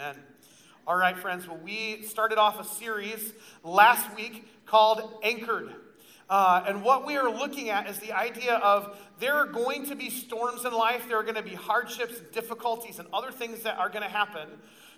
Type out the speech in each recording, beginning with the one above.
Amen. All right, friends. Well, we started off a series last week called Anchored. Uh, and what we are looking at is the idea of there are going to be storms in life, there are going to be hardships, difficulties, and other things that are going to happen.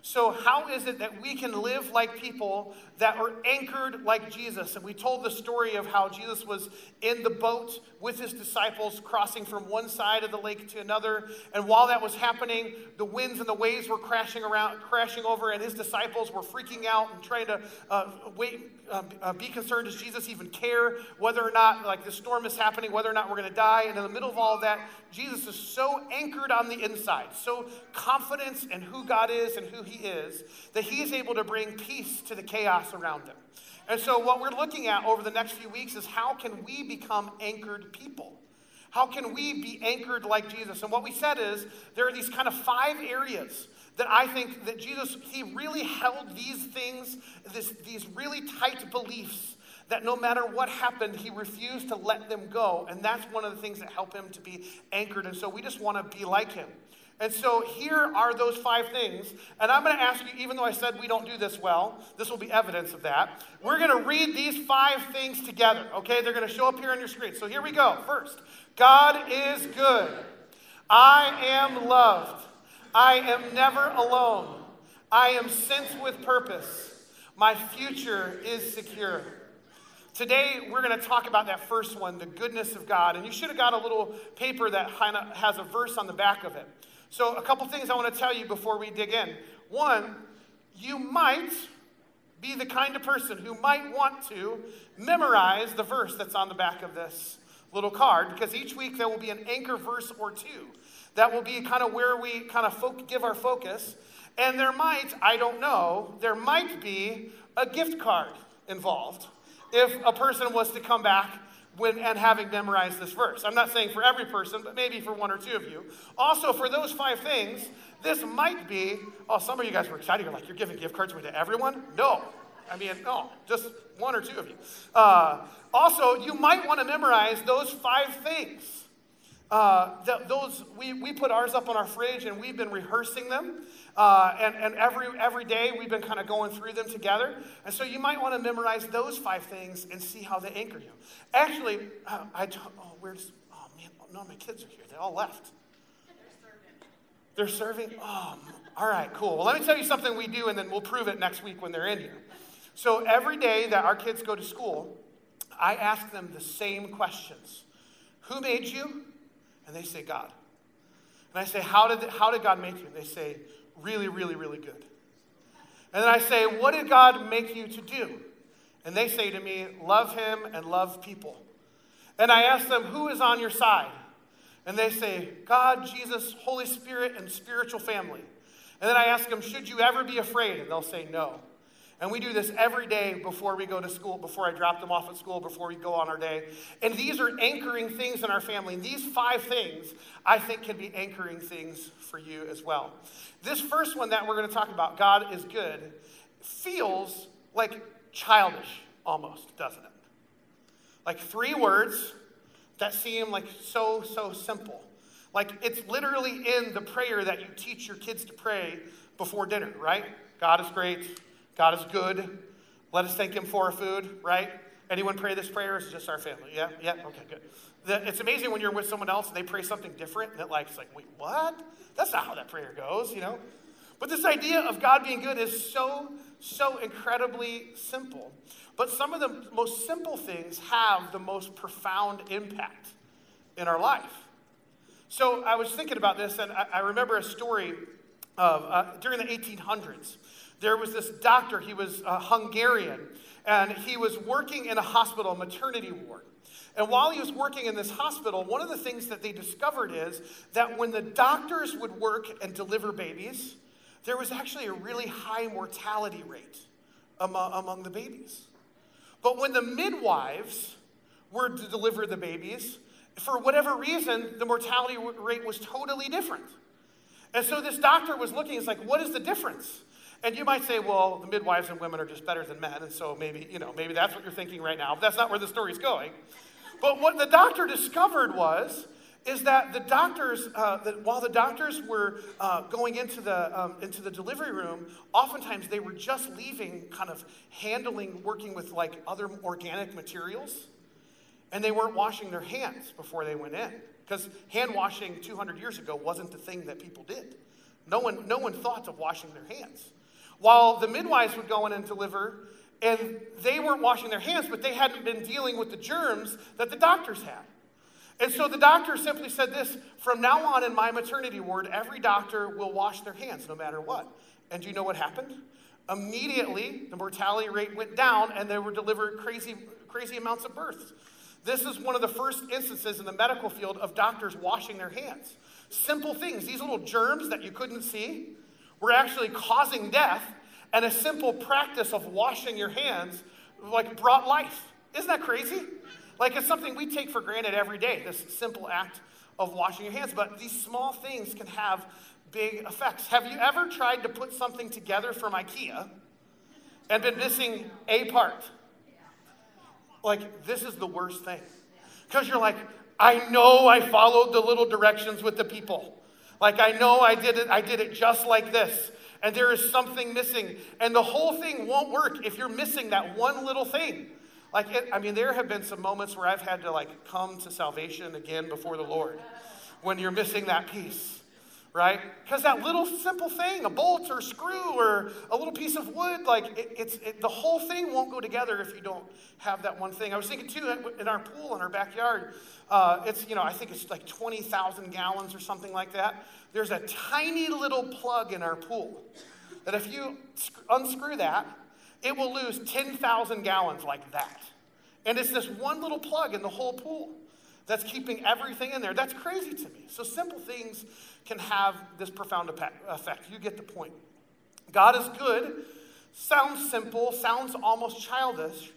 So, how is it that we can live like people that are anchored like Jesus? And we told the story of how Jesus was in the boat with his disciples, crossing from one side of the lake to another. And while that was happening, the winds and the waves were crashing around, crashing over, and his disciples were freaking out and trying to uh, wait, uh, uh be concerned. Does Jesus even care whether or not, like, the storm is happening, whether or not we're going to die? And in the middle of all of that, Jesus is so anchored on the inside, so confidence in who God is and who He is, that He is able to bring peace to the chaos around Him. And so, what we're looking at over the next few weeks is how can we become anchored people? How can we be anchored like Jesus? And what we said is there are these kind of five areas that I think that Jesus, he really held these things, this, these really tight beliefs that no matter what happened, he refused to let them go. And that's one of the things that help him to be anchored. And so we just want to be like him. And so here are those five things. And I'm going to ask you, even though I said we don't do this well, this will be evidence of that. We're going to read these five things together, okay? They're going to show up here on your screen. So here we go. First, God is good. I am loved. I am never alone. I am sent with purpose. My future is secure. Today, we're going to talk about that first one, the goodness of God. And you should have got a little paper that has a verse on the back of it. So, a couple things I want to tell you before we dig in. One, you might be the kind of person who might want to memorize the verse that's on the back of this little card because each week there will be an anchor verse or two that will be kind of where we kind of give our focus. And there might, I don't know, there might be a gift card involved if a person was to come back when, and having memorized this verse. I'm not saying for every person, but maybe for one or two of you. Also, for those five things, this might be, oh, some of you guys were excited. You're like, you're giving gift cards away to everyone? No. I mean, no, just one or two of you. Uh, also, you might want to memorize those five things. Uh, th- those we, we put ours up on our fridge and we've been rehearsing them uh, and, and every, every day we've been kind of going through them together. And so you might want to memorize those five things and see how they anchor you. Actually uh, i t- oh where's oh man oh, no my kids are here. They all left. They're serving. they're serving? Oh all right cool. Well let me tell you something we do and then we'll prove it next week when they're in here. So every day that our kids go to school i ask them the same questions. Who made you? And they say, God. And I say, How did, how did God make you? And they say, Really, really, really good. And then I say, What did God make you to do? And they say to me, Love Him and love people. And I ask them, Who is on your side? And they say, God, Jesus, Holy Spirit, and spiritual family. And then I ask them, Should you ever be afraid? And they'll say, No. And we do this every day before we go to school, before I drop them off at school, before we go on our day. And these are anchoring things in our family. And these five things, I think, can be anchoring things for you as well. This first one that we're going to talk about, God is good, feels like childish almost, doesn't it? Like three words that seem like so, so simple. Like it's literally in the prayer that you teach your kids to pray before dinner, right? God is great. God is good. Let us thank Him for our food, right? Anyone pray this prayer? Is just our family? Yeah? Yeah? Okay, good. The, it's amazing when you're with someone else and they pray something different, and it like, it's like, wait, what? That's not how that prayer goes, you know? But this idea of God being good is so, so incredibly simple. But some of the most simple things have the most profound impact in our life. So I was thinking about this, and I, I remember a story of uh, during the 1800s there was this doctor, he was a Hungarian, and he was working in a hospital, maternity ward. And while he was working in this hospital, one of the things that they discovered is that when the doctors would work and deliver babies, there was actually a really high mortality rate among, among the babies. But when the midwives were to deliver the babies, for whatever reason, the mortality rate was totally different. And so this doctor was looking, it's like, what is the difference? And you might say, well, the midwives and women are just better than men, and so maybe, you know, maybe that's what you're thinking right now. But that's not where the story's going. But what the doctor discovered was is that the doctors, uh, that while the doctors were uh, going into the, um, into the delivery room, oftentimes they were just leaving, kind of handling, working with like other organic materials, and they weren't washing their hands before they went in. Because hand washing 200 years ago wasn't the thing that people did. No one, no one thought of washing their hands. While the midwives would go in and deliver, and they weren't washing their hands, but they hadn't been dealing with the germs that the doctors had. And so the doctor simply said this from now on in my maternity ward, every doctor will wash their hands no matter what. And do you know what happened? Immediately, the mortality rate went down and they were delivered crazy, crazy amounts of births. This is one of the first instances in the medical field of doctors washing their hands. Simple things, these little germs that you couldn't see were actually causing death, and a simple practice of washing your hands like brought life. Isn't that crazy? Like it's something we take for granted every day, this simple act of washing your hands. But these small things can have big effects. Have you ever tried to put something together from IKEA and been missing a part? Like, this is the worst thing. Because you're like, I know I followed the little directions with the people. Like, I know I did it, I did it just like this. And there is something missing. And the whole thing won't work if you're missing that one little thing. Like, it, I mean, there have been some moments where I've had to, like, come to salvation again before the Lord when you're missing that piece right? Because that little simple thing, a bolt or a screw or a little piece of wood, like it, it's it, the whole thing won't go together if you don't have that one thing. I was thinking too in our pool in our backyard, uh, it's you know I think it's like twenty thousand gallons or something like that. There's a tiny little plug in our pool that if you unscrew that, it will lose ten thousand gallons like that, and it's this one little plug in the whole pool that's keeping everything in there. That's crazy to me. So simple things can have this profound effect. You get the point. God is good, sounds simple, sounds almost childish,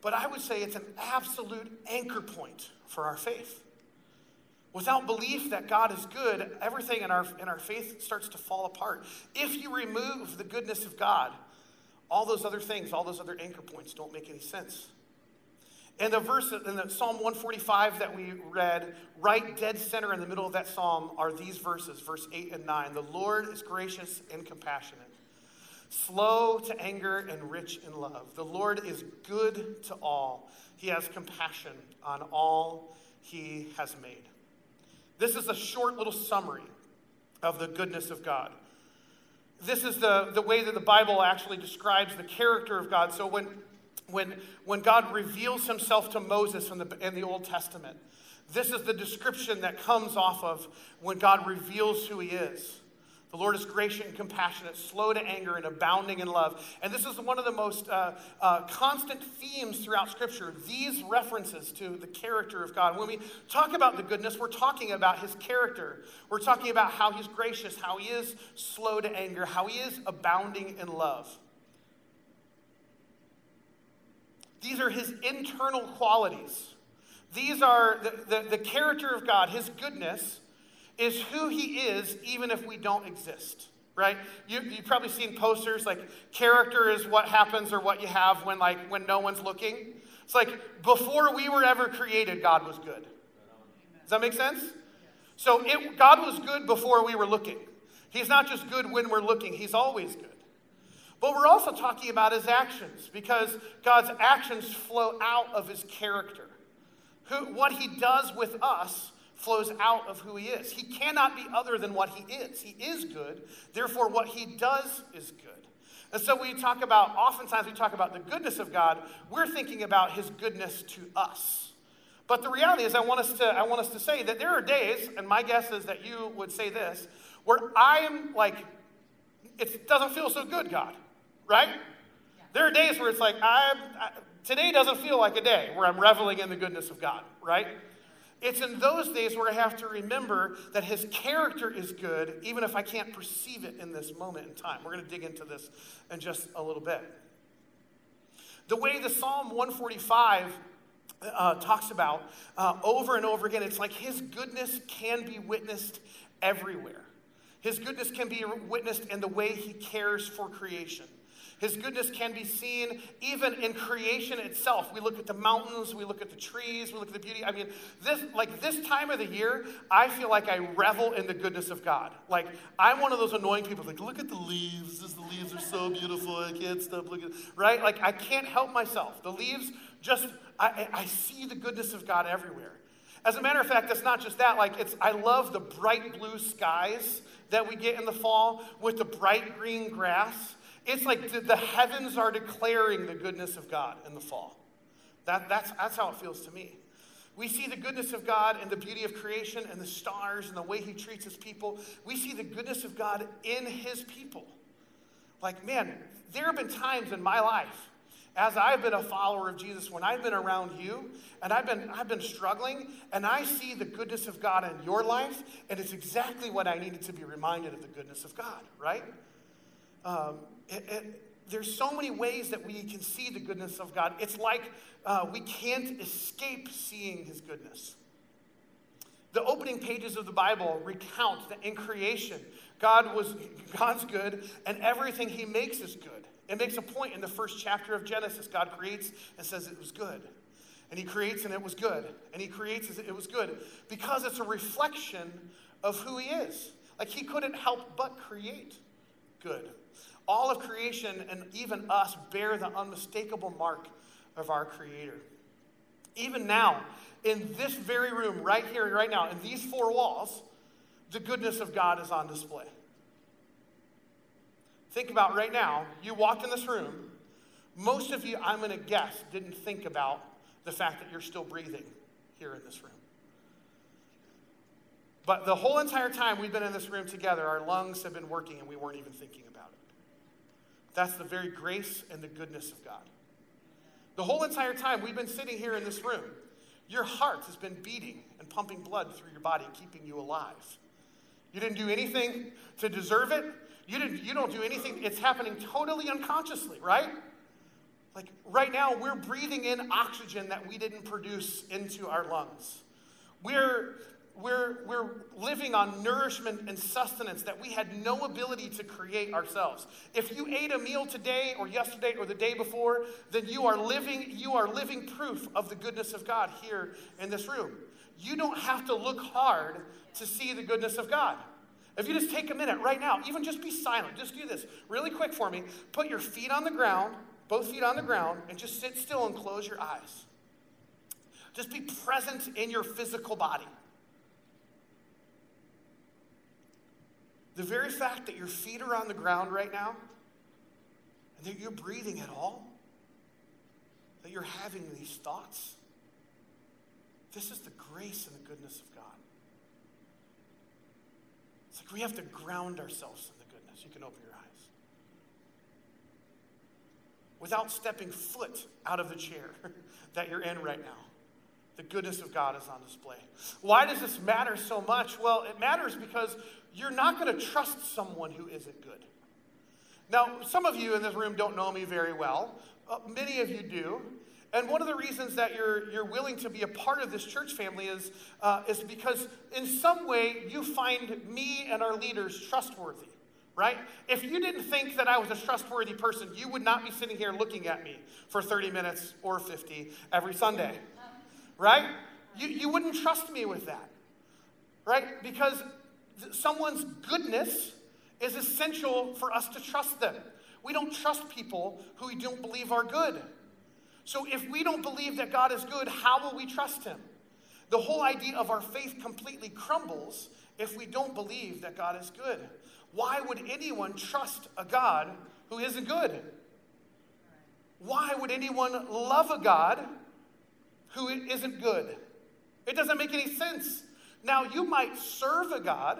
but I would say it's an absolute anchor point for our faith. Without belief that God is good, everything in our, in our faith starts to fall apart. If you remove the goodness of God, all those other things, all those other anchor points don't make any sense. And the verse in the Psalm 145 that we read, right dead center in the middle of that psalm, are these verses, verse 8 and 9. The Lord is gracious and compassionate, slow to anger and rich in love. The Lord is good to all. He has compassion on all he has made. This is a short little summary of the goodness of God. This is the, the way that the Bible actually describes the character of God. So when when, when God reveals himself to Moses in the, in the Old Testament. This is the description that comes off of when God reveals who he is. The Lord is gracious and compassionate, slow to anger, and abounding in love. And this is one of the most uh, uh, constant themes throughout Scripture, these references to the character of God. When we talk about the goodness, we're talking about his character. We're talking about how he's gracious, how he is slow to anger, how he is abounding in love. These are his internal qualities. These are the, the, the, character of God, his goodness is who he is, even if we don't exist, right? You, you've probably seen posters like character is what happens or what you have when, like, when no one's looking. It's like before we were ever created, God was good. Does that make sense? So it, God was good before we were looking. He's not just good when we're looking, he's always good. But we're also talking about his actions because God's actions flow out of his character. Who, what he does with us flows out of who he is. He cannot be other than what he is. He is good, therefore, what he does is good. And so we talk about, oftentimes we talk about the goodness of God, we're thinking about his goodness to us. But the reality is, I want us to, I want us to say that there are days, and my guess is that you would say this, where I'm like, it doesn't feel so good, God right? There are days where it's like, I, I, today doesn't feel like a day where I'm reveling in the goodness of God, right? It's in those days where I have to remember that his character is good, even if I can't perceive it in this moment in time. We're going to dig into this in just a little bit. The way the Psalm 145 uh, talks about uh, over and over again, it's like his goodness can be witnessed everywhere. His goodness can be witnessed in the way he cares for creation. His goodness can be seen even in creation itself. We look at the mountains, we look at the trees, we look at the beauty. I mean, this like this time of the year, I feel like I revel in the goodness of God. Like I'm one of those annoying people like, look at the leaves. This, the leaves are so beautiful. I can't stop looking. Right? Like I can't help myself. The leaves just I, I see the goodness of God everywhere. As a matter of fact, it's not just that. Like it's I love the bright blue skies that we get in the fall with the bright green grass. It's like the, the heavens are declaring the goodness of God in the fall. That, that's, that's how it feels to me. We see the goodness of God and the beauty of creation and the stars and the way He treats His people. We see the goodness of God in His people. Like, man, there have been times in my life as I've been a follower of Jesus, when I've been around you and I've been, I've been struggling and I see the goodness of God in your life, and it's exactly what I needed to be reminded of the goodness of God, right? Um, it, it, there's so many ways that we can see the goodness of God. It's like uh, we can't escape seeing his goodness. The opening pages of the Bible recount that in creation, God was God's good and everything he makes is good. It makes a point in the first chapter of Genesis. God creates and says it was good. And he creates and it was good. And he creates and it was good because it's a reflection of who he is. Like he couldn't help but create good. All of creation and even us bear the unmistakable mark of our Creator. Even now, in this very room, right here and right now, in these four walls, the goodness of God is on display. Think about right now, you walked in this room. Most of you, I'm going to guess, didn't think about the fact that you're still breathing here in this room. But the whole entire time we've been in this room together, our lungs have been working and we weren't even thinking about it. That's the very grace and the goodness of God. The whole entire time we've been sitting here in this room, your heart has been beating and pumping blood through your body, keeping you alive. You didn't do anything to deserve it. You, didn't, you don't do anything. It's happening totally unconsciously, right? Like right now, we're breathing in oxygen that we didn't produce into our lungs. We're we're, we're living on nourishment and sustenance that we had no ability to create ourselves. If you ate a meal today or yesterday or the day before, then you are living, you are living proof of the goodness of God here in this room. You don't have to look hard to see the goodness of God. If you just take a minute right now, even just be silent, just do this really quick for me. Put your feet on the ground, both feet on the ground, and just sit still and close your eyes. Just be present in your physical body. The very fact that your feet are on the ground right now and that you're breathing at all, that you're having these thoughts, this is the grace and the goodness of God. It's like we have to ground ourselves in the goodness. You can open your eyes. Without stepping foot out of the chair that you're in right now. The goodness of God is on display. Why does this matter so much? Well, it matters because you're not going to trust someone who isn't good. Now, some of you in this room don't know me very well. Uh, many of you do. And one of the reasons that you're, you're willing to be a part of this church family is, uh, is because in some way you find me and our leaders trustworthy, right? If you didn't think that I was a trustworthy person, you would not be sitting here looking at me for 30 minutes or 50 every Sunday, right? You, you wouldn't trust me with that, right? Because someone's goodness is essential for us to trust them. We don't trust people who we don't believe are good. So if we don't believe that God is good, how will we trust him? The whole idea of our faith completely crumbles if we don't believe that God is good. Why would anyone trust a God who isn't good? Why would anyone love a God who isn't good? It doesn't make any sense. Now, you might serve a God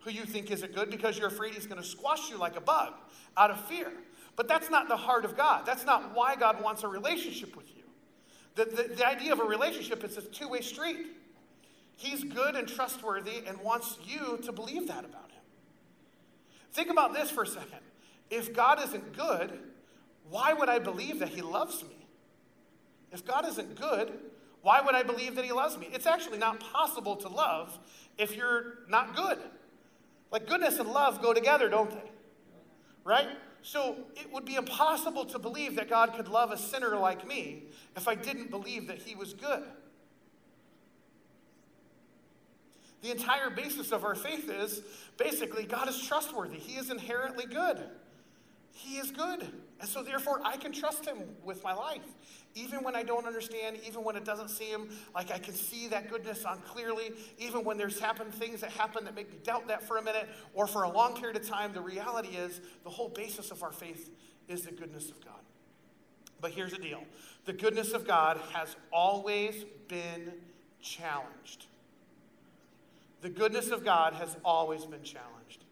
who you think isn't good because you're afraid he's going to squash you like a bug out of fear. But that's not the heart of God. That's not why God wants a relationship with you. The, the, the idea of a relationship is a two way street. He's good and trustworthy and wants you to believe that about him. Think about this for a second. If God isn't good, why would I believe that he loves me? If God isn't good, why would I believe that he loves me? It's actually not possible to love if you're not good. Like goodness and love go together, don't they? Right? So it would be impossible to believe that God could love a sinner like me if I didn't believe that he was good. The entire basis of our faith is basically God is trustworthy. He is inherently good. He is good. And so, therefore, I can trust Him with my life. Even when I don't understand, even when it doesn't seem like I can see that goodness on clearly, even when there's happened things that happen that make me doubt that for a minute or for a long period of time, the reality is the whole basis of our faith is the goodness of God. But here's the deal the goodness of God has always been challenged. The goodness of God has always been challenged.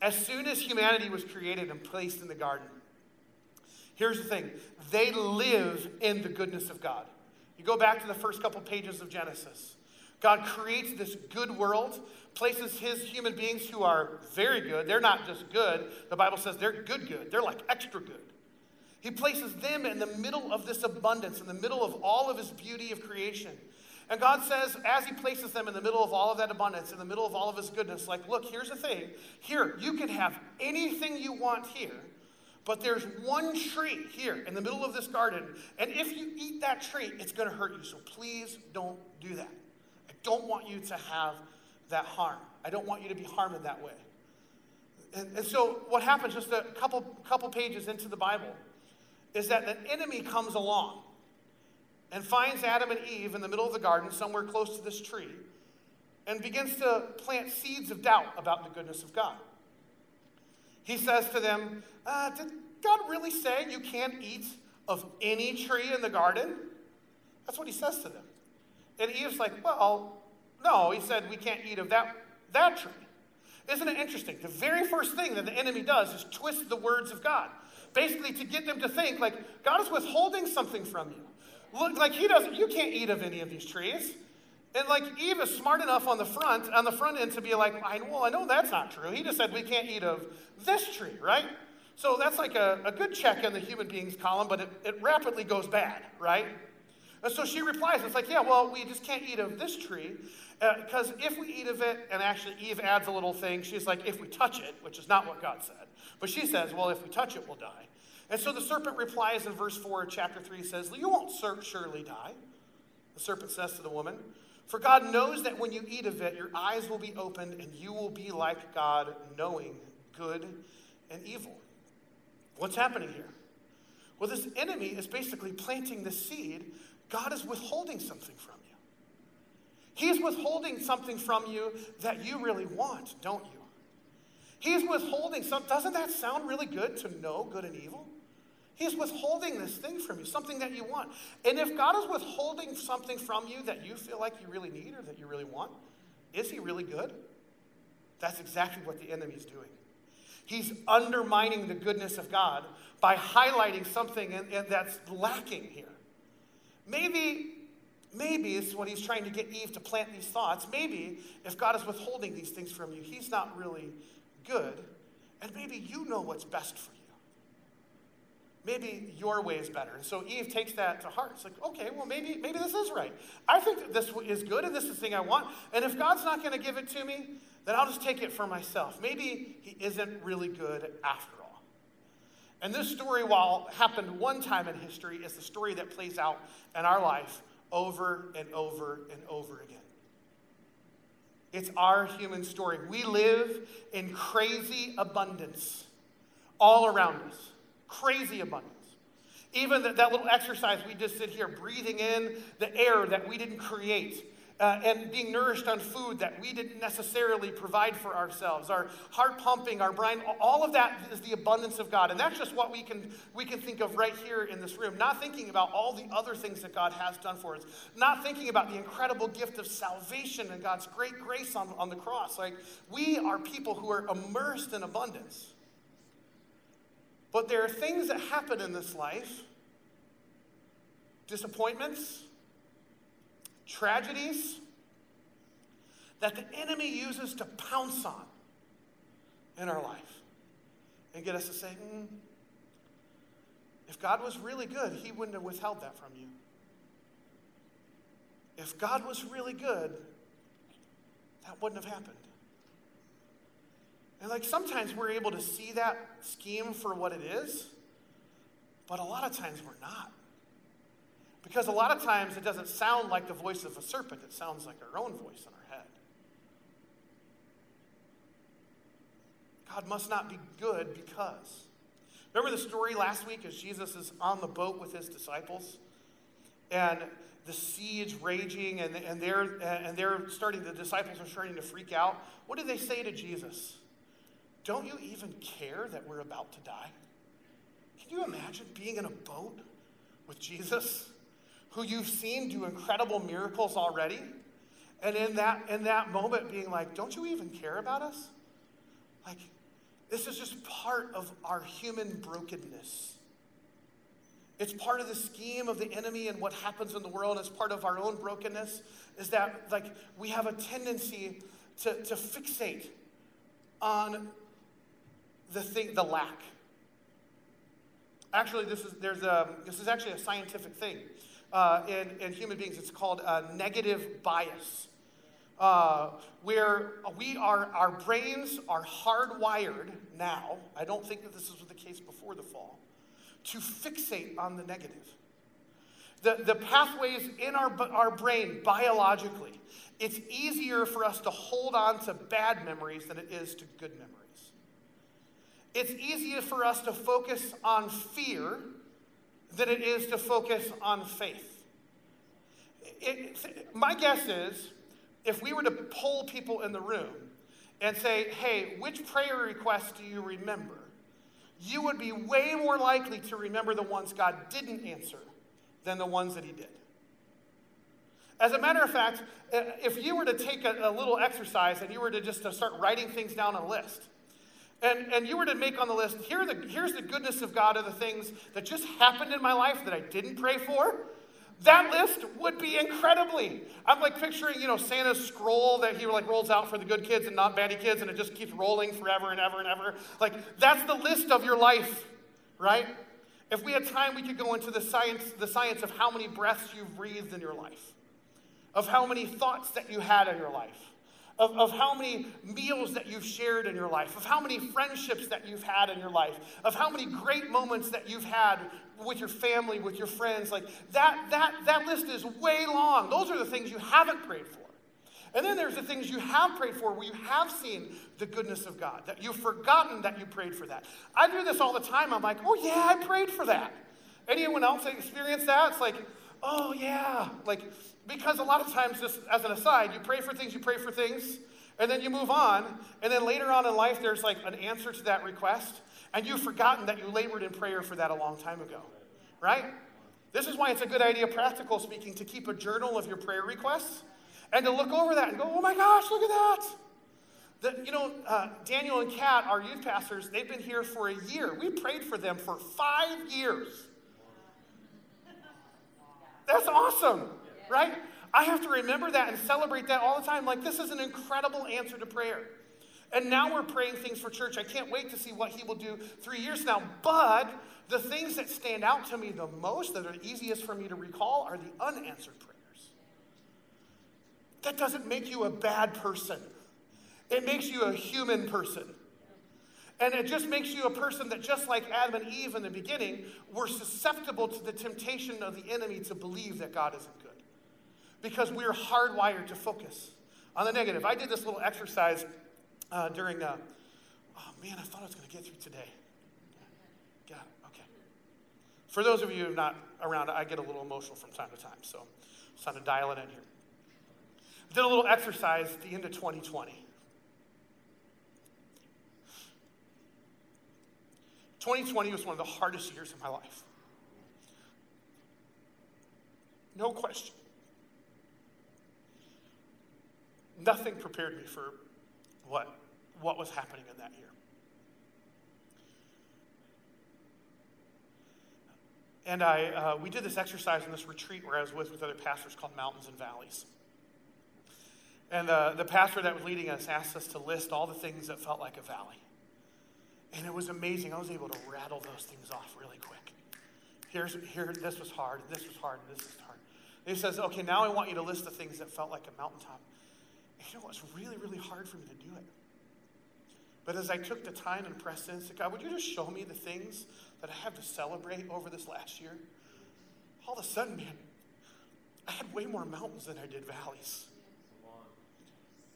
As soon as humanity was created and placed in the garden, here's the thing they live in the goodness of God. You go back to the first couple pages of Genesis. God creates this good world, places his human beings who are very good. They're not just good. The Bible says they're good, good. They're like extra good. He places them in the middle of this abundance, in the middle of all of his beauty of creation. And God says, as He places them in the middle of all of that abundance, in the middle of all of His goodness, like, look, here's the thing. Here, you can have anything you want here, but there's one tree here in the middle of this garden. And if you eat that tree, it's going to hurt you. So please don't do that. I don't want you to have that harm. I don't want you to be harmed in that way. And, and so, what happens just a couple, couple pages into the Bible is that the enemy comes along and finds Adam and Eve in the middle of the garden, somewhere close to this tree, and begins to plant seeds of doubt about the goodness of God. He says to them, uh, Did God really say you can't eat of any tree in the garden? That's what he says to them. And Eve's like, Well, no, he said we can't eat of that, that tree. Isn't it interesting? The very first thing that the enemy does is twist the words of God, basically to get them to think like God is withholding something from you. Look, like he doesn't, you can't eat of any of these trees. And like Eve is smart enough on the front, on the front end to be like, I, well, I know that's not true. He just said we can't eat of this tree, right? So that's like a, a good check in the human beings column, but it, it rapidly goes bad, right? And so she replies, it's like, yeah, well, we just can't eat of this tree because uh, if we eat of it, and actually Eve adds a little thing, she's like, if we touch it, which is not what God said, but she says, well, if we touch it, we'll die. And so the serpent replies in verse 4 of chapter 3 says, You won't surely die. The serpent says to the woman, For God knows that when you eat of it, your eyes will be opened and you will be like God, knowing good and evil. What's happening here? Well, this enemy is basically planting the seed. God is withholding something from you. He's withholding something from you that you really want, don't you? He's withholding some. Doesn't that sound really good to know good and evil? He's withholding this thing from you, something that you want. And if God is withholding something from you that you feel like you really need or that you really want, is He really good? That's exactly what the enemy is doing. He's undermining the goodness of God by highlighting something in, in that's lacking here. Maybe, maybe is what he's trying to get Eve to plant these thoughts. Maybe if God is withholding these things from you, he's not really good. And maybe you know what's best for you maybe your way is better. And so Eve takes that to heart. It's like, okay, well, maybe, maybe this is right. I think this is good and this is the thing I want. And if God's not going to give it to me, then I'll just take it for myself. Maybe he isn't really good after all. And this story, while happened one time in history, is the story that plays out in our life over and over and over again. It's our human story. We live in crazy abundance all around us crazy abundance. Even that, that little exercise we just did here, breathing in the air that we didn't create. Uh, and being nourished on food that we didn't necessarily provide for ourselves, our heart pumping, our brain, all of that is the abundance of God. And that's just what we can, we can think of right here in this room. Not thinking about all the other things that God has done for us. Not thinking about the incredible gift of salvation and God's great grace on, on the cross. Like, we are people who are immersed in abundance. But there are things that happen in this life disappointments, tragedies that the enemy uses to pounce on in our life and get us to say, mm, if God was really good, he wouldn't have withheld that from you. If God was really good, that wouldn't have happened. And like sometimes we're able to see that scheme for what it is, but a lot of times we're not. Because a lot of times it doesn't sound like the voice of a serpent, it sounds like our own voice in our head. God must not be good because. Remember the story last week as Jesus is on the boat with his disciples? And the siege raging, and, and, they're, and they're starting, the disciples are starting to freak out. What did they say to Jesus? Don't you even care that we're about to die? Can you imagine being in a boat with Jesus, who you've seen do incredible miracles already? And in that, in that moment, being like, Don't you even care about us? Like, this is just part of our human brokenness. It's part of the scheme of the enemy and what happens in the world. It's part of our own brokenness. Is that like we have a tendency to, to fixate on the thing, the lack. Actually, this is there's a this is actually a scientific thing uh, in in human beings. It's called negative bias uh, where we are, our brains are hardwired now. I don't think that this was the case before the fall, to fixate on the negative. The, the pathways in our, our brain biologically, it's easier for us to hold on to bad memories than it is to good memories. It's easier for us to focus on fear than it is to focus on faith. It, my guess is if we were to poll people in the room and say, hey, which prayer requests do you remember? You would be way more likely to remember the ones God didn't answer than the ones that He did. As a matter of fact, if you were to take a, a little exercise and you were to just to start writing things down on a list, and, and you were to make on the list, here the, here's the goodness of God of the things that just happened in my life that I didn't pray for, that list would be incredibly. I'm like picturing, you know, Santa's scroll that he like rolls out for the good kids and not baddie kids, and it just keeps rolling forever and ever and ever. Like that's the list of your life, right? If we had time, we could go into the science, the science of how many breaths you've breathed in your life, of how many thoughts that you had in your life, of, of how many meals that you've shared in your life, of how many friendships that you've had in your life, of how many great moments that you've had with your family, with your friends. Like that, that, that list is way long. Those are the things you haven't prayed for. And then there's the things you have prayed for where you have seen the goodness of God, that you've forgotten that you prayed for that. I do this all the time. I'm like, oh, yeah, I prayed for that. Anyone else experience that? It's like, oh, yeah. Like, because a lot of times, just as an aside, you pray for things, you pray for things, and then you move on. And then later on in life, there's like an answer to that request. And you've forgotten that you labored in prayer for that a long time ago, right? This is why it's a good idea, practical speaking, to keep a journal of your prayer requests and to look over that and go, oh my gosh, look at that. The, you know, uh, Daniel and Kat, our youth pastors, they've been here for a year. We prayed for them for five years. That's awesome, right? I have to remember that and celebrate that all the time. Like, this is an incredible answer to prayer. And now we're praying things for church. I can't wait to see what he will do three years now. But the things that stand out to me the most, that are easiest for me to recall, are the unanswered prayers. That doesn't make you a bad person, it makes you a human person. And it just makes you a person that, just like Adam and Eve in the beginning, were susceptible to the temptation of the enemy to believe that God good. Because we're hardwired to focus on the negative. I did this little exercise uh, during, uh, oh man, I thought I was going to get through today. Got it, okay. For those of you not around, I get a little emotional from time to time, so it's time to dial it in here. I did a little exercise at the end of 2020. 2020 was one of the hardest years of my life. No question. Nothing prepared me for what what was happening in that year. And I, uh, we did this exercise in this retreat where I was with, with other pastors called Mountains and Valleys. And uh, the pastor that was leading us asked us to list all the things that felt like a valley. And it was amazing. I was able to rattle those things off really quick. Here's, here, this was hard, this was hard, this was hard. And he says, okay, now I want you to list the things that felt like a mountaintop. You know, it was really, really hard for me to do it But as I took the time and pressed in, said, God, would you just show me the things that I have to celebrate over this last year? All of a sudden, man, I had way more mountains than I did valleys.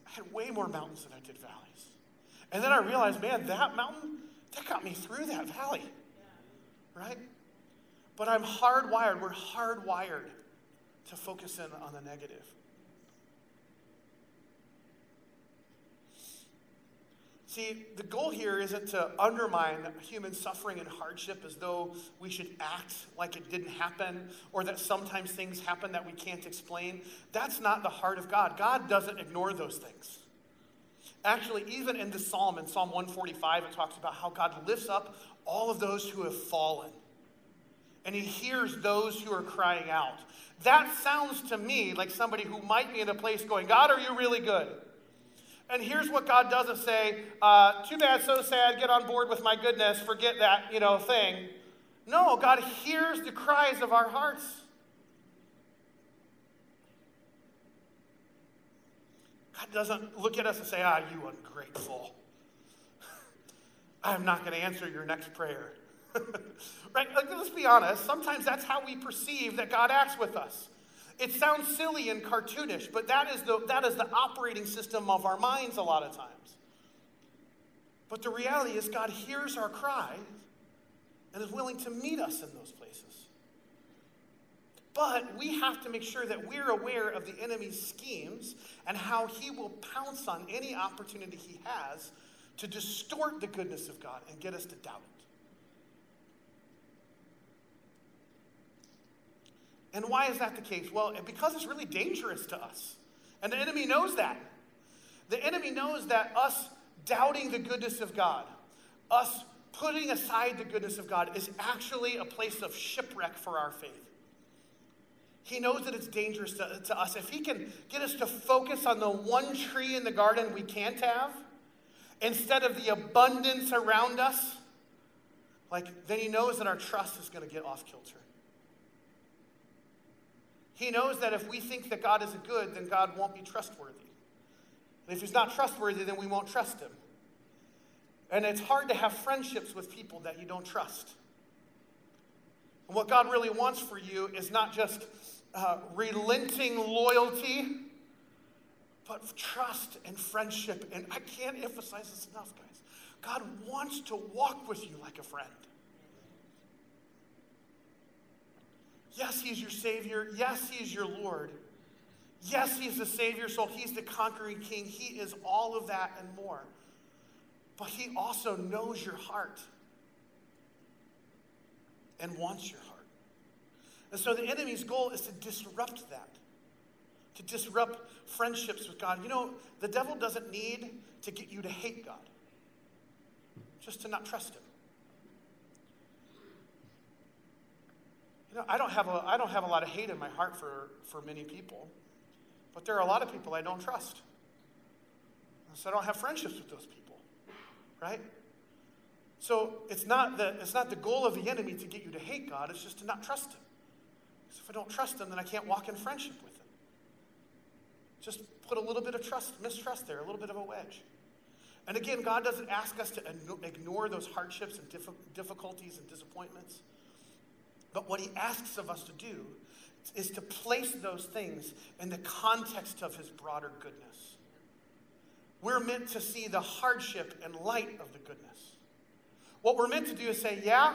I had way more mountains than I did valleys. And then I realized, man, that mountain, that got me through that valley. Right? But I'm hardwired, we're hardwired to focus in on the negative. See, the goal here isn't to undermine human suffering and hardship as though we should act like it didn't happen or that sometimes things happen that we can't explain. That's not the heart of God. God doesn't ignore those things. Actually, even in the psalm, in Psalm 145, it talks about how God lifts up all of those who have fallen and he hears those who are crying out. That sounds to me like somebody who might be in a place going, God, are you really good? And here's what God doesn't say, uh, too bad, so sad, get on board with my goodness, forget that, you know, thing. No, God hears the cries of our hearts. God doesn't look at us and say, ah, you ungrateful. I'm not going to answer your next prayer. right? Like, let's be honest. Sometimes that's how we perceive that God acts with us. It sounds silly and cartoonish, but that is the, that is the operating system of our minds a lot of times. But the reality is, God hears our cry and is willing to meet us in those places. But we have to make sure that we're aware of the enemy's schemes and how he will pounce on any opportunity he has to distort the goodness of God and get us to doubt it. And why is that the case? Well, because it's really dangerous to us. And the enemy knows that. The enemy knows that us doubting the goodness of God, us putting aside the goodness of God, is actually a place of shipwreck for our faith. He knows that it's dangerous to, to, us. If he can get us to focus on the one tree in the garden we can't have, instead of the abundance around us, like then he knows that our trust is going to get off kilter. He knows that if we think that God is a good, then God won't be trustworthy. And if he's not trustworthy, then we won't trust him. And it's hard to have friendships with people that you don't trust. And what God really wants for you is not just uh, relenting loyalty, but trust and friendship. And I can't emphasize this enough, guys. God wants to walk with you like a friend. Yes, He is your Savior. Yes, He is your Lord. Yes, He is the Savior, so He's the conquering King. He is all of that and more. But He also knows your heart and wants your heart. And so the enemy's goal is to disrupt that, to disrupt friendships with God. You know, the devil doesn't need to get you to hate God, just to not trust Him. You know, I don't have a, I don't have a lot of hate in my heart for, for many people, but there are a lot of people I don't trust. so I don't have friendships with those people, right? So it's not, the, it's not the goal of the enemy to get you to hate God, it's just to not trust Him. Because if I don't trust Him, then I can't walk in friendship with Him. Just put a little bit of trust, mistrust there, a little bit of a wedge. And again, God doesn't ask us to ignore those hardships and difficulties and disappointments. But what he asks of us to do is to place those things in the context of his broader goodness. We're meant to see the hardship and light of the goodness. What we're meant to do is say, yeah,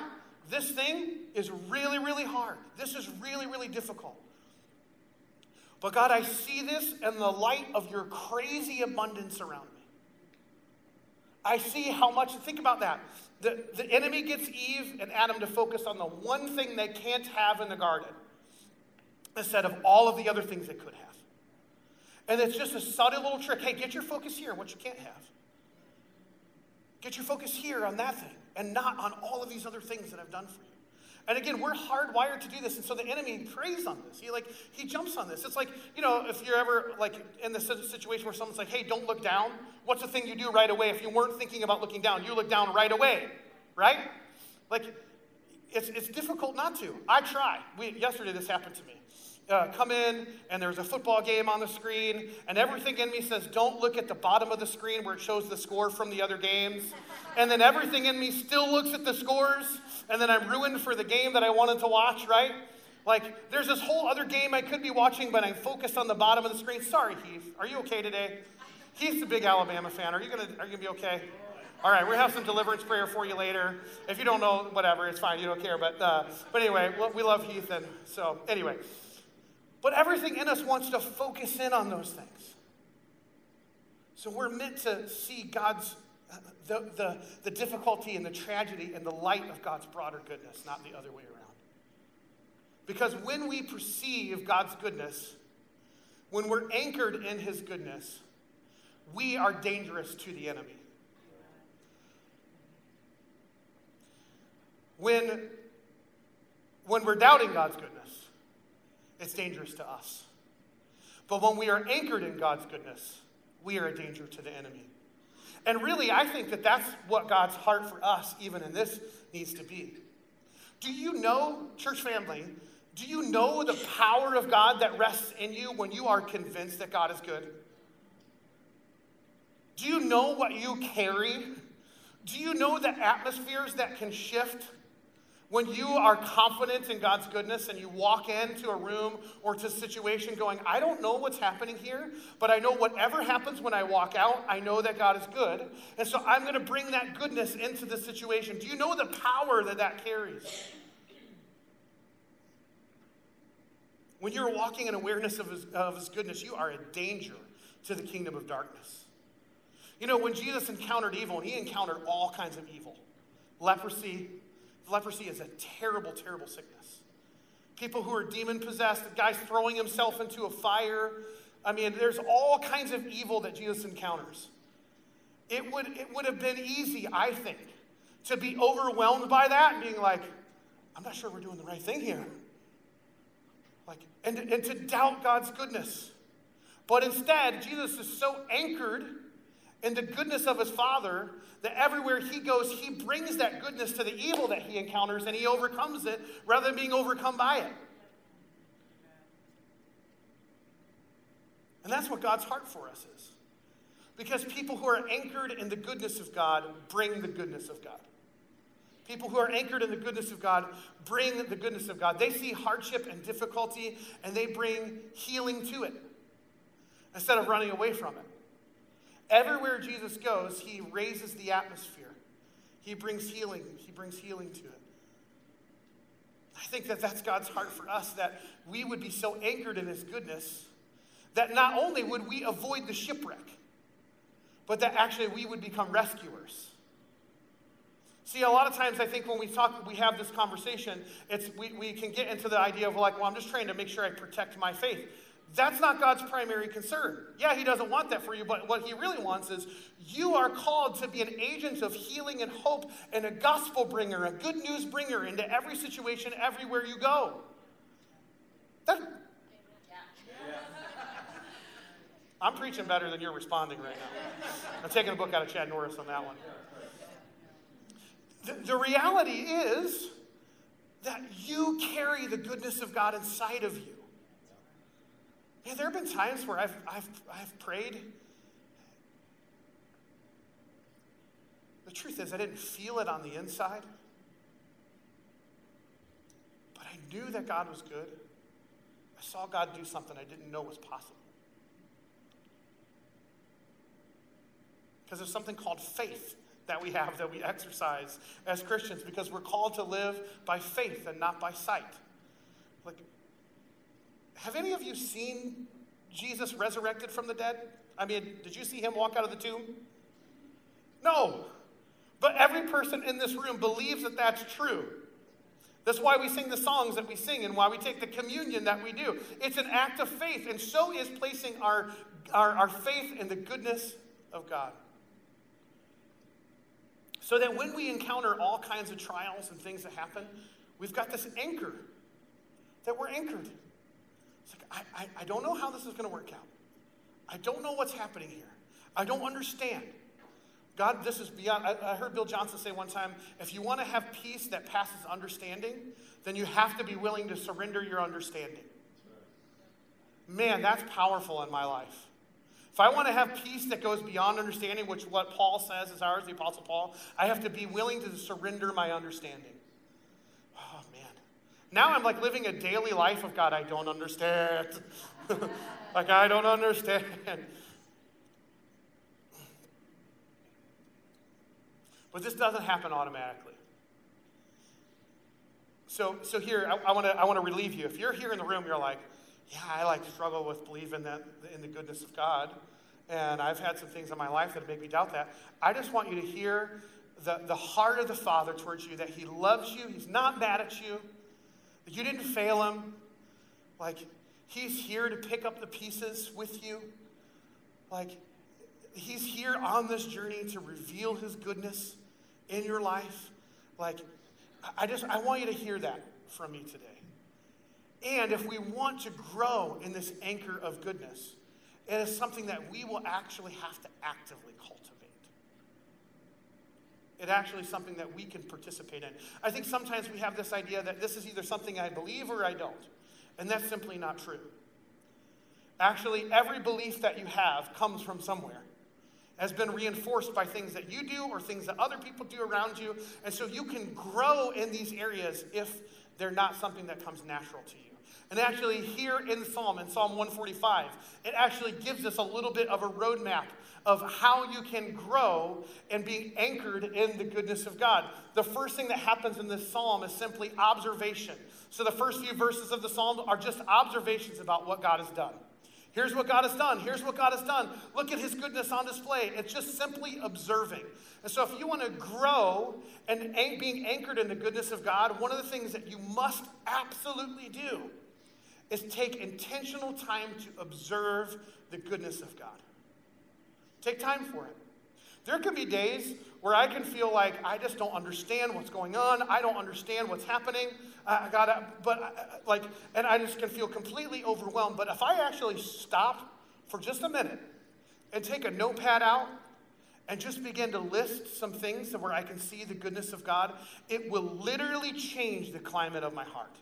this thing is really, really hard. This is really, really difficult. But God, I see this in the light of your crazy abundance around me. I see how much, think about that. The, the enemy gets Eve and Adam to focus on the one thing they can't have in the garden instead of all of the other things they could have. And it's just a subtle little trick. Hey, get your focus here on what you can't have. Get your focus here on that thing and not on all of these other things that I've done for you. And again, we're hardwired to do this, and so the enemy preys on this. He like he jumps on this. It's like you know, if you're ever like in the situation where someone's like, "Hey, don't look down." What's the thing you do right away if you weren't thinking about looking down? You look down right away, right? Like it's it's difficult not to. I try. We yesterday this happened to me, uh, come in and there's a football game on the screen, and everything in me says, don't look at the bottom of the screen where it shows the score from the other games. And then everything in me still looks at the scores, and then I'm ruined for the game that I wanted to watch, right? Like, there's this whole other game I could be watching, but I'm focused on the bottom of the screen. Sorry, Heath. Are you okay today? Heath's a big Alabama fan. Are you are gonna be okay? All right, we're have some deliverance prayer for you later. If you don't know, whatever, it's fine. You don't care, but uh, but anyway, we love Heath, and so anyway. But everything in us wants to focus in on those things. So we're meant to see God's the, the, the difficulty and the tragedy and the light of God's broader goodness, not the other way around. Because when we perceive God's goodness, when we're anchored in his goodness, we are dangerous to the enemy. When, when we're doubting God's goodness, it's dangerous to us. But when we are anchored in God's goodness, we are a danger to the enemy. And really, I think that that's what God's heart for us, even in this, needs to be. Do you know, church family, do you know the power of God that rests in you when you are convinced that God is good? Do you know what you carry? Do you know the atmospheres that can shift when you are confident in God's goodness and you walk into a room or to a situation going, I don't know what's happening here, but I know whatever happens when I walk out, I know that God is good. And so I'm going to bring that goodness into the situation. Do you know the power that that carries? When you're walking in awareness of his, of his goodness, you are a danger to the kingdom of darkness. You know, when Jesus encountered evil, and he encountered all kinds of evil leprosy, leprosy is a terrible, terrible sickness. People who are demon possessed, guy's throwing himself into a fire. I mean, there's all kinds of evil that Jesus encounters. It would, it would have been easy, I think, to be overwhelmed by that being like, I'm not sure we're doing the right thing here. Like, and, and to doubt God's goodness. But instead, Jesus is so anchored in the goodness of his Father that everywhere he goes, he brings that goodness to the evil that he encounters and he overcomes it rather than being overcome by it. And that's what God's heart for us is. Because people who are anchored in the goodness of God bring the goodness of God. People who are anchored in the goodness of God bring the goodness of God. They see hardship and difficulty and they bring healing to it instead of running away from it. Everywhere Jesus goes, he raises the atmosphere. He brings healing. He brings healing to it. I think that that's God's heart for us that we would be so anchored in his goodness that not only would we avoid the shipwreck, but that actually we would become rescuers. See, a lot of times I think when we talk, we have this conversation, it's, we, we can get into the idea of like, well, I'm just trying to make sure I protect my faith. That's not God's primary concern. Yeah, He doesn't want that for you, but what He really wants is you are called to be an agent of healing and hope and a gospel bringer, a good news bringer into every situation, everywhere you go. That, I'm preaching better than you're responding right now. I'm taking a book out of Chad Norris on that one. The, the reality is that you carry the goodness of God inside of you. Yeah, there have been times where I've, I've, I've prayed. The truth is, I didn't feel it on the inside. But I knew that God was good. I saw God do something I didn't know was possible. Because there's something called faith that we have that we exercise as Christians because we're called to live by faith and not by sight. Have any of you seen Jesus resurrected from the dead? I mean, did you see him walk out of the tomb? No. But every person in this room believes that that's true. That's why we sing the songs that we sing and why we take the communion that we do. It's an act of faith, and so is placing our, our, our faith in the goodness of God. So that when we encounter all kinds of trials and things that happen, we've got this anchor that we're anchored. It's like, I, I, I don't know how this is going to work out. I don't know what's happening here. I don't understand. God, this is beyond. I, I heard Bill Johnson say one time if you want to have peace that passes understanding, then you have to be willing to surrender your understanding. man, that's powerful in my life. If I want to have peace that goes beyond understanding, which what Paul says is ours, the Apostle Paul, I have to be willing to surrender my understanding. Now I'm like living a daily life of God, I don't understand. like, I don't understand. But this doesn't happen automatically. So, so here, I, I want to relieve you. If you're here in the room, you're like, yeah, I like struggle with believing that in the goodness of God. And I've had some things in my life that make me doubt that. I just want you to hear the, the heart of the Father towards you, that He loves you, He's not mad at you, you didn't fail Him. Like, He's here to pick up the pieces with you. Like, He's here on this journey to reveal His goodness in your life. Like, I just, I want you to hear that from me today. And if we want to grow in this anchor of goodness, it is something that we will actually have to actively cultivate. It actually something that we can participate in. I think sometimes we have this idea that this is either something I believe or I don't. And that's simply not true. Actually, every belief that you have comes from somewhere has been reinforced by things that you do or things that other people do around you. And so you can grow in these areas if they're not something that comes natural to you. And actually, here in Psalm, in Psalm 145, it actually gives us a little bit of a roadmap of how you can grow and be anchored in the goodness of God. The first thing that happens in this psalm is simply observation. So the first few verses of the psalm are just observations about what God has done. Here's what God has done. Here's what God has done. Look at his goodness on display. It's just simply observing. And so, if you want to grow and being anchored in the goodness of God, one of the things that you must absolutely do is take intentional time to observe the goodness of God. Take time for it. There can be days where I can feel like I just don't understand what's going on. I don't understand what's happening. I gotta, but uh, uh, like, and I just can feel completely overwhelmed. But if I actually stop for just a minute and take a notepad out and just begin to list some things where I can see the goodness of God, it will literally change the climate of my heart.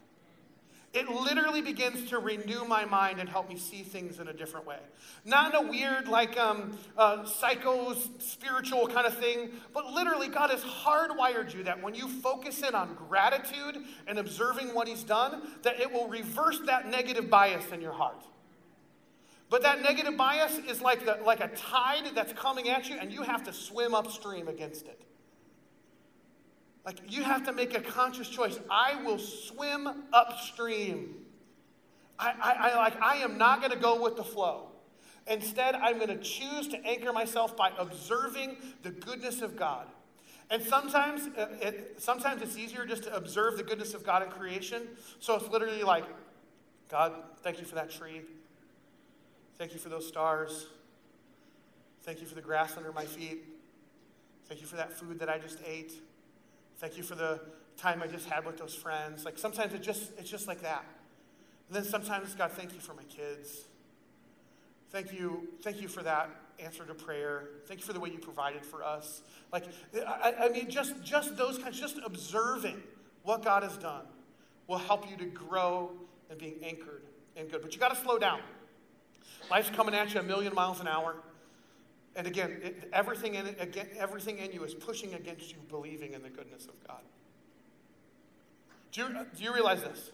It literally begins to renew my mind and help me see things in a different way. Not in a weird, like, um, uh, psycho spiritual kind of thing, but literally, God has hardwired you that when you focus in on gratitude and observing what He's done, that it will reverse that negative bias in your heart. But that negative bias is like, the, like a tide that's coming at you, and you have to swim upstream against it. Like you have to make a conscious choice. I will swim upstream. I, I, I like I am not going to go with the flow. Instead, I'm going to choose to anchor myself by observing the goodness of God. And sometimes, uh, it, sometimes it's easier just to observe the goodness of God in creation. So it's literally like, God, thank you for that tree. Thank you for those stars. Thank you for the grass under my feet. Thank you for that food that I just ate. Thank you for the time I just had with those friends. Like sometimes it just it's just like that. And then sometimes God, thank you for my kids. Thank you, thank you for that answer to prayer. Thank you for the way you provided for us. Like I, I mean, just just those kinds, just observing what God has done will help you to grow and being anchored in good. But you got to slow down. Life's coming at you a million miles an hour. And again, it, everything, in it, again, everything in you is pushing against you believing in the goodness of God. Do you, do you realize this?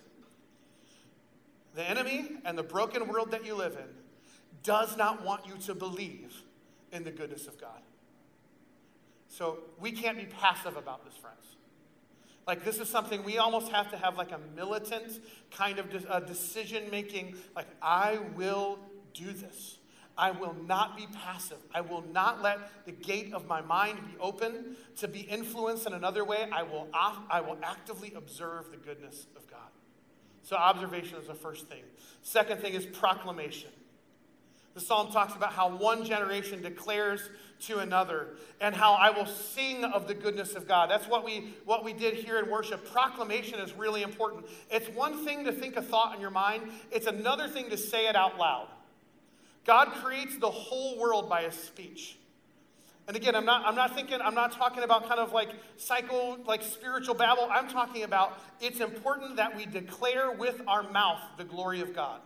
The enemy and the broken world that you live in does not want you to believe in the goodness of God. So we can't be passive about this, friends. Like, this is something we almost have to have like a militant kind of de- decision making, like, I will do this. I will not be passive. I will not let the gate of my mind be open to be influenced in another way. I will, I will actively observe the goodness of God. So, observation is the first thing. Second thing is proclamation. The psalm talks about how one generation declares to another and how I will sing of the goodness of God. That's what we, what we did here in worship. Proclamation is really important. It's one thing to think a thought in your mind, it's another thing to say it out loud. God creates the whole world by his speech. And again, I'm not, I'm not thinking, I'm not talking about kind of like psycho, like spiritual babble. I'm talking about it's important that we declare with our mouth the glory of God.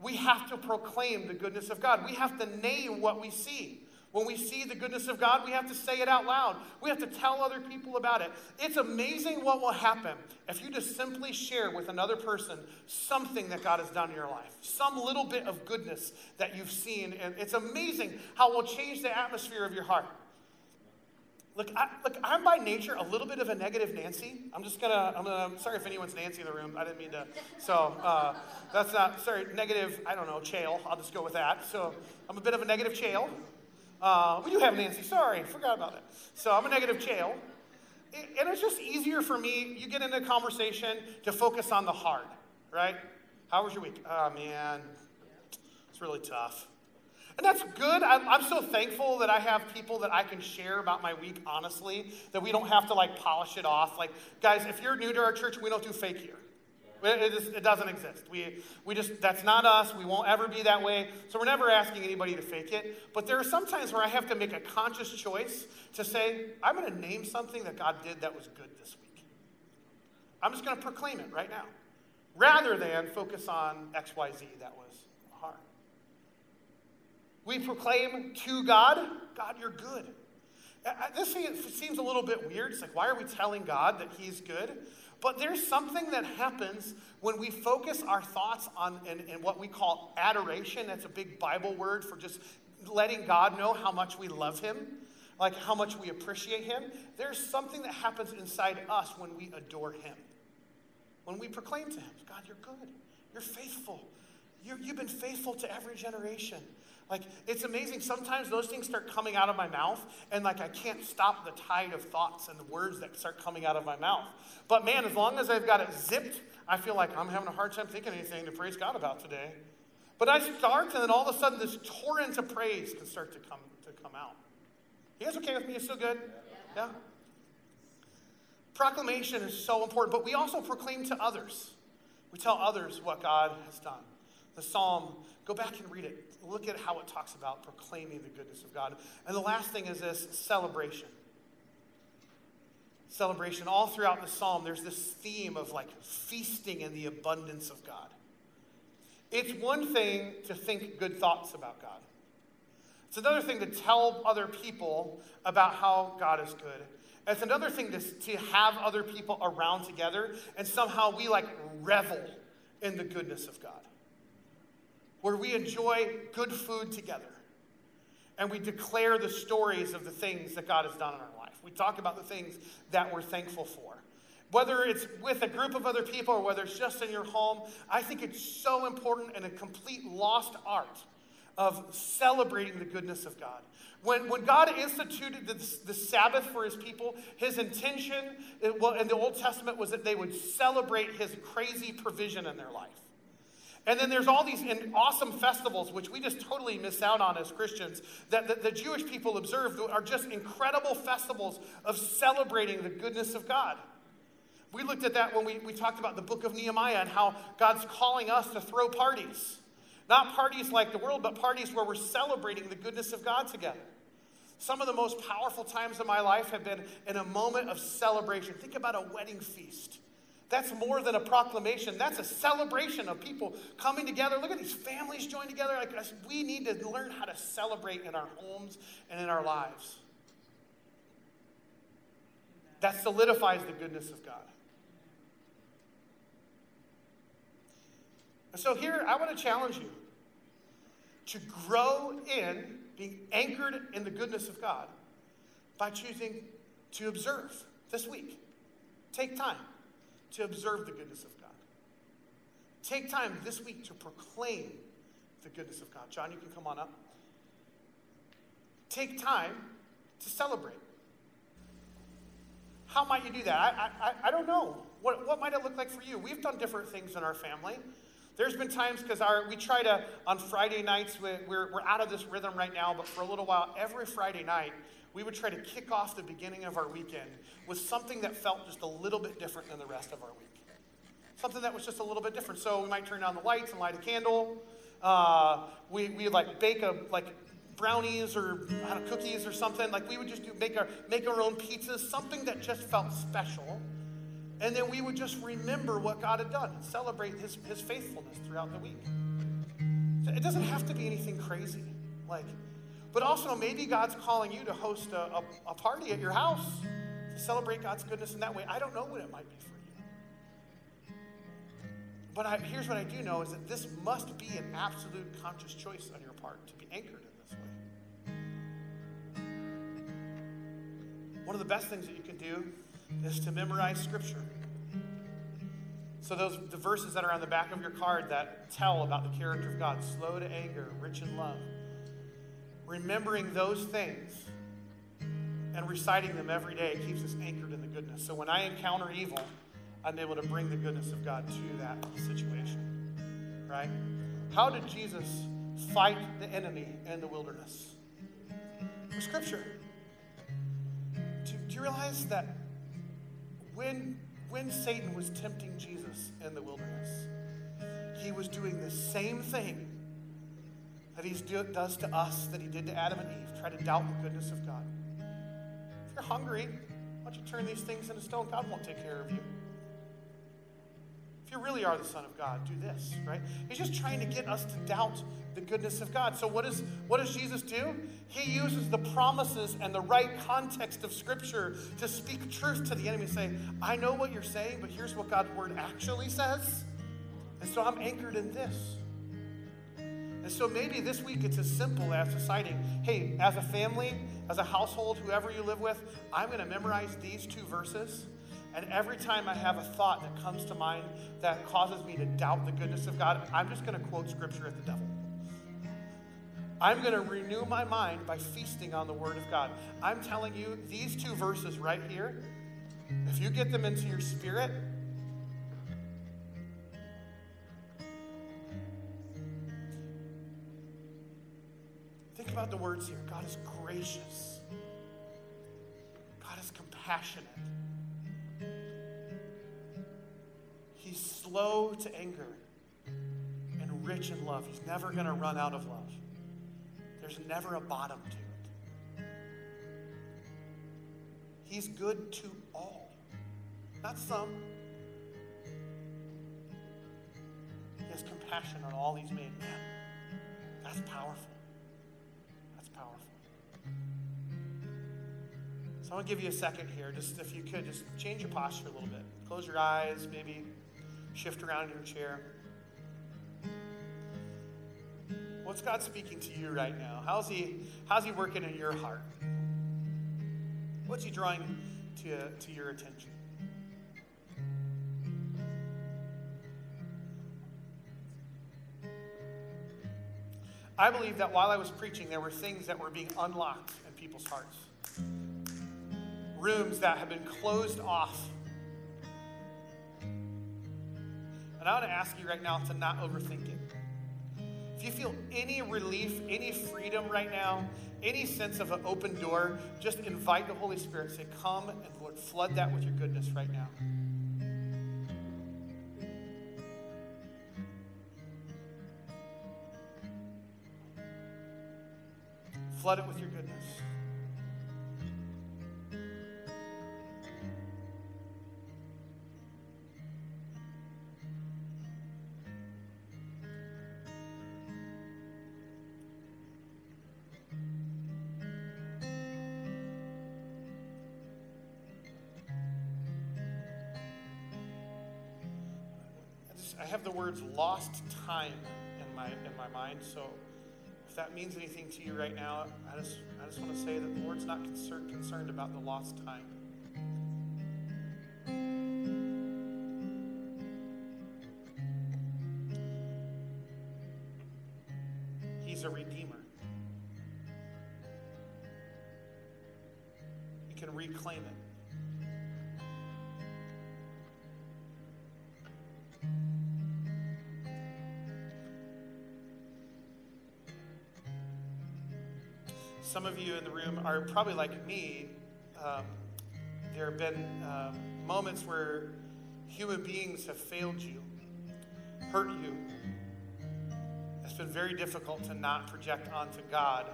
we have to proclaim the goodness of God. We have to name what we see. When we see the goodness of God, we have to say it out loud. We have to tell other people about it. It's amazing what will happen if you just simply share with another person something that God has done in your life, some little bit of goodness that you've seen. And it's amazing how it will change the atmosphere of your heart. Look, I, look, I'm by nature a little bit of a negative Nancy. I'm just gonna, I'm gonna, I'm sorry if anyone's Nancy in the room. I didn't mean to. So uh, that's not, sorry, negative, I don't know, chael. I'll just go with that. So I'm a bit of a negative chael. Uh, we do have Nancy, sorry, forgot about it. So I'm a negative chael. And it's just easier for me, you get into a conversation to focus on the hard, right? How was your week? Oh, man, it's really tough. And that's good. I'm, so thankful that I have people that I can share about my week honestly, that we don't have to like polish it off. Like, guys, if you're new to our church, we don't do fake here. It, just, it doesn't exist. We, we just, that's not us. We won't ever be that way. So we're never asking anybody to fake it. But there are some times where I have to make a conscious choice to say, I'm going to name something that God did that was good this week. I'm just going to proclaim it right now, rather than focus on XYZ that was hard. We proclaim to God, God, you're good. Uh, uh, this seems a little bit weird. It's like, why are we telling God that He's good? But there's something that happens when we focus our thoughts on in, in what we call adoration. That's a big Bible word for just letting God know how much we love Him, like how much we appreciate Him. There's something that happens inside us when we adore Him. When we proclaim to Him, God, you're good, you're faithful, you you've been faithful to every generation. Like, it's amazing. Sometimes those things start coming out of my mouth, and like I can't stop the tide of thoughts and the words that start coming out of my mouth. But man, as long as I've got it zipped, I feel like I'm having a hard time thinking anything to praise God about today. But I start, and then all of a sudden, this torrent of praise can start to come to come out. You guys okay with me? It's still good? Yeah? Proclamation is so important, but we also proclaim to others. We tell others what God has done. The psalm, go back and read it look at how it talks about proclaiming the goodness of God. And the last thing is this celebration. Celebration. All throughout the psalm, there's this theme of like feasting in the abundance of God. It's one thing to think good thoughts about God. It's another thing to tell other people about how God is good. It's another thing to, to have other people around together and somehow we like revel in the goodness of God where we enjoy good food together and we declare the stories of the things that God has done in our life. We talk about the things that we're thankful for. Whether it's with a group of other people or whether it's just in your home, I think it's so important and a complete lost art of celebrating the goodness of God. When, when God instituted the, the Sabbath for his people, his intention in the Old Testament was that they would celebrate his crazy provision in their life. And then there's all these awesome festivals, which we just totally miss out on as Christians, that the, the Jewish people observe are just incredible festivals of celebrating the goodness of God. We looked at that when we, we talked about the book of Nehemiah and how God's calling us to throw parties. Not parties like the world, but parties where we're celebrating the goodness of God together. Some of the most powerful times of my life have been in a moment of celebration. Think about a wedding feast that's more than a proclamation. That's a celebration of people coming together. Look at these families joined together. Like us, we need to learn how to celebrate in our homes and in our lives. That solidifies the goodness of God. And so here, I want to challenge you to grow in being anchored in the goodness of God by choosing to observe this week. Take time to observe the goodness of God. Take time this week to proclaim the goodness of God. John, you can come on up. Take time to celebrate. How might you do that? I, I, I don't know. What, what might it look like for you? We've done different things in our family. There's been times because we try to on Friday nights we're, we're out of this rhythm right now, but for a little while every Friday night we would try to kick off the beginning of our weekend with something that felt just a little bit different than the rest of our week. Something that was just a little bit different. So we might turn down the lights and light a candle. Uh, we we like bake a like brownies or know, cookies or something. Like we would just do make our make our own pizzas. Something that just felt special. And then we would just remember what God had done and celebrate his, his faithfulness throughout the week. It doesn't have to be anything crazy. Like, but also maybe God's calling you to host a, a, a party at your house to celebrate God's goodness in that way. I don't know what it might be for you. But I, here's what I do know is that this must be an absolute conscious choice on your part to be anchored in this way. One of the best things that you can do is to memorize scripture. So those the verses that are on the back of your card that tell about the character of God, slow to anger, rich in love. Remembering those things and reciting them every day keeps us anchored in the goodness. So when I encounter evil, I'm able to bring the goodness of God to that situation. Right? How did Jesus fight the enemy in the wilderness? Scripture. Do, do you realize that when when Satan was tempting Jesus in the wilderness, he was doing the same thing that he does to us, that he did to Adam and Eve, try to doubt the goodness of God. If you're hungry, why don't you turn these things into stone? God won't take care of you. If you really are the Son of God, do this, right? He's just trying to get us to doubt the goodness of God. So what, is, what does Jesus do? He uses the promises and the right context of Scripture to speak truth to the enemy, and say, I know what you're saying, but here's what God's word actually says. And so I'm anchored in this. And so maybe this week it's as simple as deciding, hey, as a family, as a household, whoever you live with, I'm going to memorize these two verses and every time I have a thought that comes to mind that causes me to doubt the goodness of God, I'm just going to quote scripture at the devil. I'm going to renew my mind by feasting on the Word of God. I'm telling you, these two verses right here, if you get them into your spirit, about the words here God is gracious, God is compassionate. He's slow to anger and rich in love. He's never going to run out of love. There's never a bottom to it. He's good to all, not some. He has compassion on all he's made. Man, that's powerful. So I want to give you a second here. Just if you could, just change your posture a little bit. Close your eyes, maybe shift around in your chair. What's God speaking to you right now? How's He, how's he working in your heart? What's He drawing to, to your attention? I believe that while I was preaching, there were things that were being unlocked in people's hearts. Rooms that have been closed off And I want to ask you right now to not overthink it. If you feel any relief, any freedom right now, any sense of an open door, just invite the Holy Spirit. Say, Come and Lord, flood that with your goodness right now. Flood it with your goodness. Mind. So if that means anything to you right now, I just I just want to say that the Lord's not concerned concerned about the lost time. Some of you in the room are probably like me. Um, there have been um, moments where human beings have failed you, hurt you. It's been very difficult to not project onto God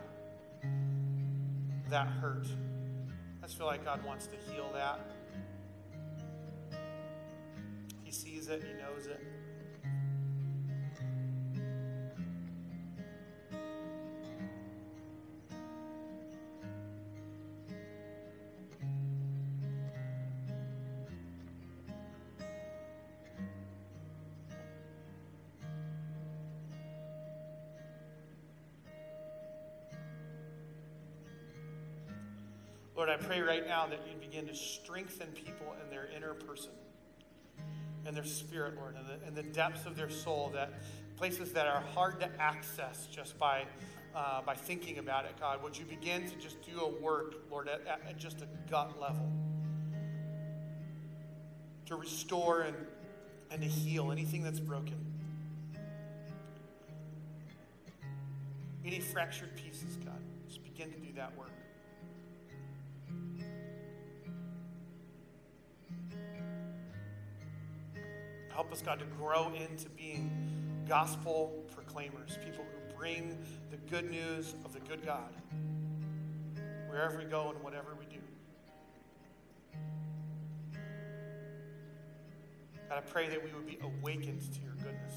that hurt. I just feel like God wants to heal that. He sees it, He knows it. Lord, I pray right now that you begin to strengthen people in their inner person, in their spirit, Lord, and the, in the depths of their soul, that places that are hard to access just by, uh, by thinking about it, God. Would you begin to just do a work, Lord, at, at just a gut level? To restore and, and to heal anything that's broken. Any fractured pieces, God. Just begin to do that work. Help us, God, to grow into being gospel proclaimers, people who bring the good news of the good God wherever we go and whatever we do. God, I pray that we would be awakened to your goodness.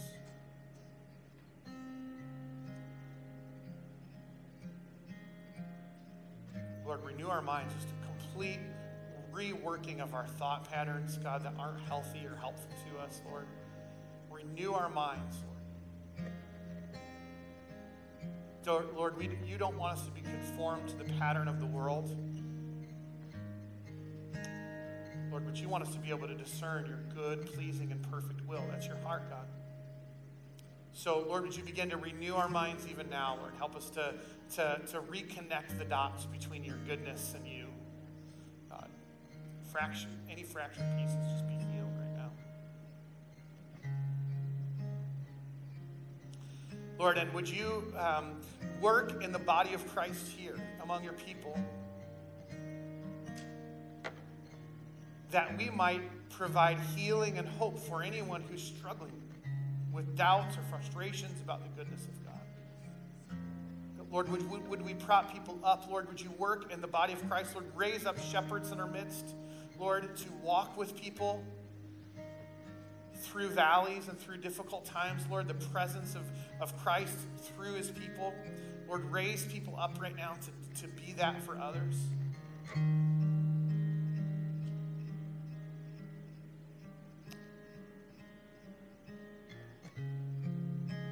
Lord, renew our minds, just to complete reworking of our thought patterns, God, that aren't healthy or helpful to us, Lord. Renew our minds, Lord. Lord, we, you don't want us to be conformed to the pattern of the world. Lord, but you want us to be able to discern your good, pleasing, and perfect will. That's your heart, God. So, Lord, would you begin to renew our minds even now, Lord? Help us to, to, to reconnect the dots between your goodness and you. Fraction, any fractured pieces, just be healed right now. Lord, and would you um, work in the body of Christ here among your people that we might provide healing and hope for anyone who's struggling with doubts or frustrations about the goodness of God. Lord, would, would, would we prop people up? Lord, would you work in the body of Christ? Lord, raise up shepherds in our midst, Lord, to walk with people through valleys and through difficult times. Lord, the presence of, of Christ through his people. Lord, raise people up right now to, to be that for others.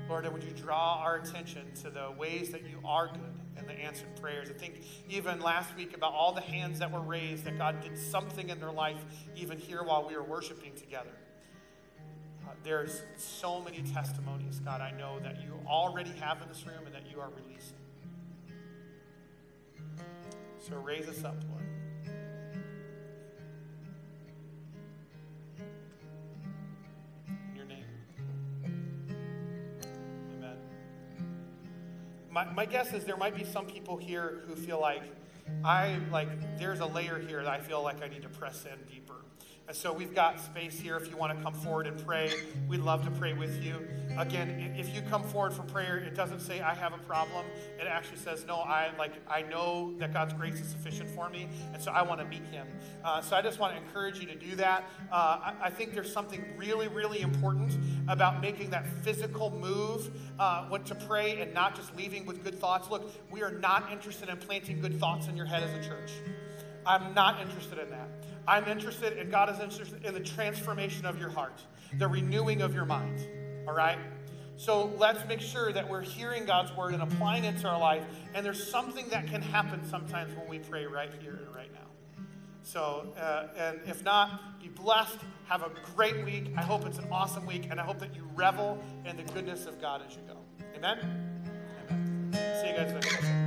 Lord, would you draw our attention to the ways that you are good and the answered prayers? I think even last week about all the hands that were raised, that God did something in their life, even here while we were worshiping together. Uh, there's so many testimonies, God, I know that you already have in this room and that you are releasing. So raise us up, Lord. My, my guess is there might be some people here who feel like I like there's a layer here that I feel like I need to press in deeper. And so we've got space here if you want to come forward and pray. We'd love to pray with you. Again, if you come forward for prayer, it doesn't say I have a problem. It actually says, no, I like I know that God's grace is sufficient for me, and so I want to meet Him. Uh, so I just want to encourage you to do that. Uh, I, I, think there's something really, really important about making that physical move uh, when to pray and not just leaving with good thoughts. Look, we are not interested in planting good thoughts in your head as a church. I'm not interested in that. I'm interested, and God is interested in the transformation of your heart, the renewing of your mind. All right? So let's make sure that we're hearing God's word and applying it to our life. And there's something that can happen sometimes when we pray right here and right now. So, uh, and if not, be blessed. Have a great week. I hope it's an awesome week, and I hope that you revel in the goodness of God as you go. Amen? Amen. See you guys next time.